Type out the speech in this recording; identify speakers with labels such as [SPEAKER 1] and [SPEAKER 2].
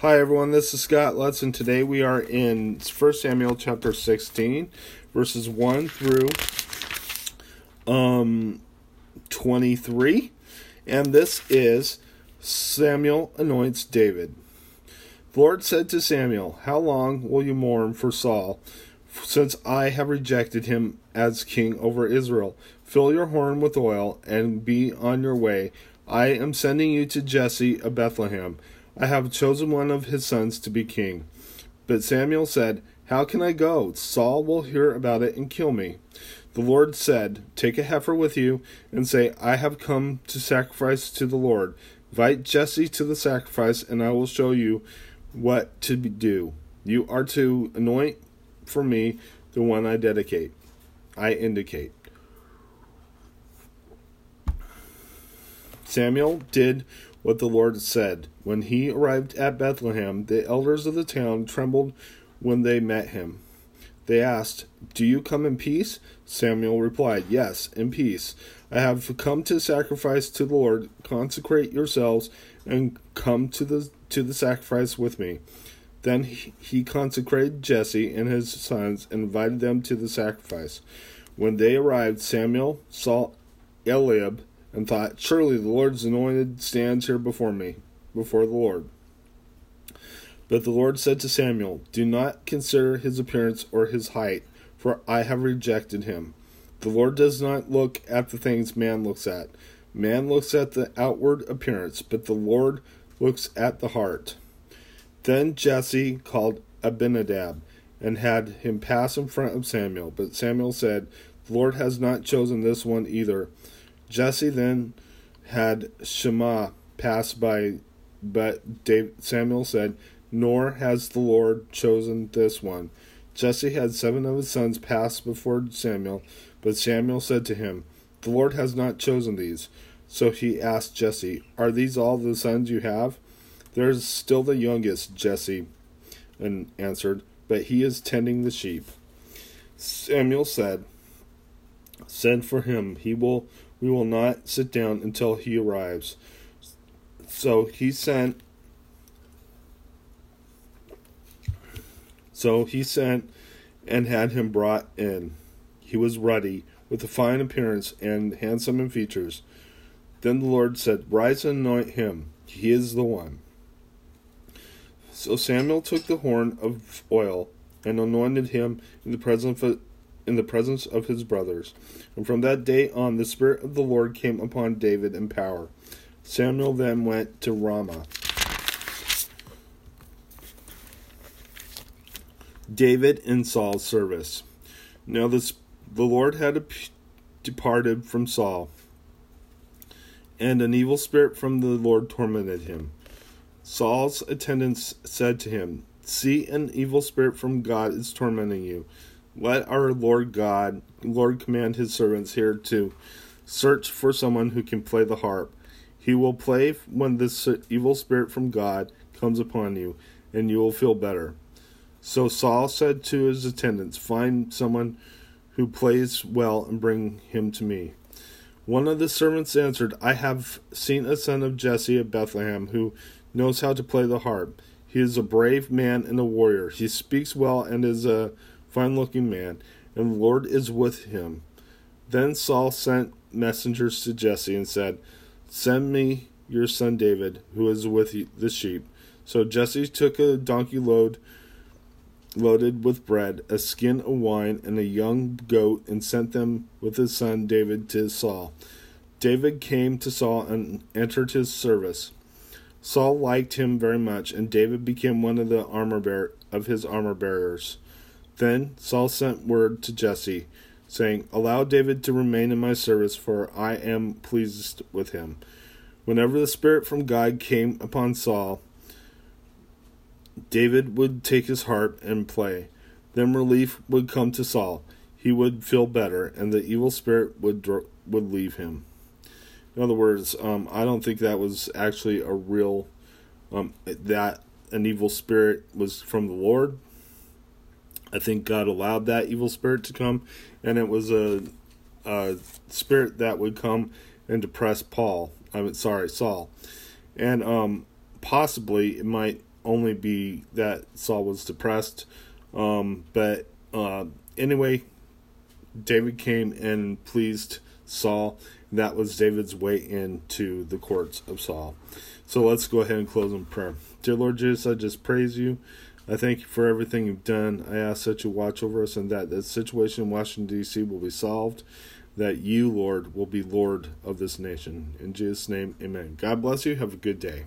[SPEAKER 1] Hi everyone, this is Scott Lutz, and today we are in 1 Samuel chapter 16, verses 1 through um 23. And this is Samuel anoints David. The Lord said to Samuel, How long will you mourn for Saul, since I have rejected him as king over Israel? Fill your horn with oil and be on your way. I am sending you to Jesse of Bethlehem. I have chosen one of his sons to be king. But Samuel said, How can I go? Saul will hear about it and kill me. The Lord said, Take a heifer with you, and say, I have come to sacrifice to the Lord. Invite Jesse to the sacrifice, and I will show you what to do. You are to anoint for me the one I dedicate, I indicate. Samuel did what the Lord said. When he arrived at Bethlehem, the elders of the town trembled when they met him. They asked, Do you come in peace? Samuel replied, Yes, in peace. I have come to sacrifice to the Lord. Consecrate yourselves and come to the to the sacrifice with me. Then he consecrated Jesse and his sons and invited them to the sacrifice. When they arrived, Samuel saw Eliab and thought, Surely the Lord's anointed stands here before me, before the Lord. But the Lord said to Samuel, Do not consider his appearance or his height, for I have rejected him. The Lord does not look at the things man looks at. Man looks at the outward appearance, but the Lord looks at the heart. Then Jesse called Abinadab and had him pass in front of Samuel. But Samuel said, The Lord has not chosen this one either. Jesse then had Shammah pass by, but Samuel said, Nor has the Lord chosen this one. Jesse had seven of his sons pass before Samuel, but Samuel said to him, The Lord has not chosen these. So he asked Jesse, Are these all the sons you have? There is still the youngest, Jesse and answered, but he is tending the sheep. Samuel said, Send for him. He will we will not sit down until he arrives. So he sent So he sent and had him brought in. He was ruddy, with a fine appearance and handsome in features. Then the Lord said, Rise and anoint him. He is the one. So Samuel took the horn of oil and anointed him in the presence of, in the presence of his brothers. And from that day on, the Spirit of the Lord came upon David in power. Samuel then went to Ramah. David in Saul's service. Now this, the Lord had departed from Saul, and an evil spirit from the Lord tormented him. Saul's attendants said to him, See, an evil spirit from God is tormenting you. Let our Lord God, Lord command his servants here to search for someone who can play the harp. He will play when this evil spirit from God comes upon you, and you will feel better. So Saul said to his attendants, Find someone who plays well and bring him to me. One of the servants answered, I have seen a son of Jesse of Bethlehem who knows how to play the harp. He is a brave man and a warrior. He speaks well and is a fine looking man, and the Lord is with him. Then Saul sent messengers to Jesse and said, Send me your son David, who is with the sheep. So Jesse took a donkey load loaded with bread, a skin of wine, and a young goat, and sent them with his son David to Saul. David came to Saul and entered his service. Saul liked him very much, and David became one of the armor bear of his armor bearers. Then Saul sent word to Jesse, saying, Allow David to remain in my service, for I am pleased with him. Whenever the Spirit from God came upon Saul, David would take his harp and play. Then relief would come to Saul. He would feel better, and the evil spirit would would leave him. In other words, um, I don't think that was actually a real um, that an evil spirit was from the Lord. I think God allowed that evil spirit to come, and it was a, a spirit that would come and depress Paul. I mean, sorry, Saul, and um, possibly it might only be that Saul was depressed. Um, but uh, anyway, David came and pleased Saul. That was David's way into the courts of Saul. So let's go ahead and close in prayer. Dear Lord Jesus, I just praise you. I thank you for everything you've done. I ask that you watch over us and that the situation in Washington, D.C. will be solved, that you, Lord, will be Lord of this nation. In Jesus' name, amen. God bless you. Have a good day.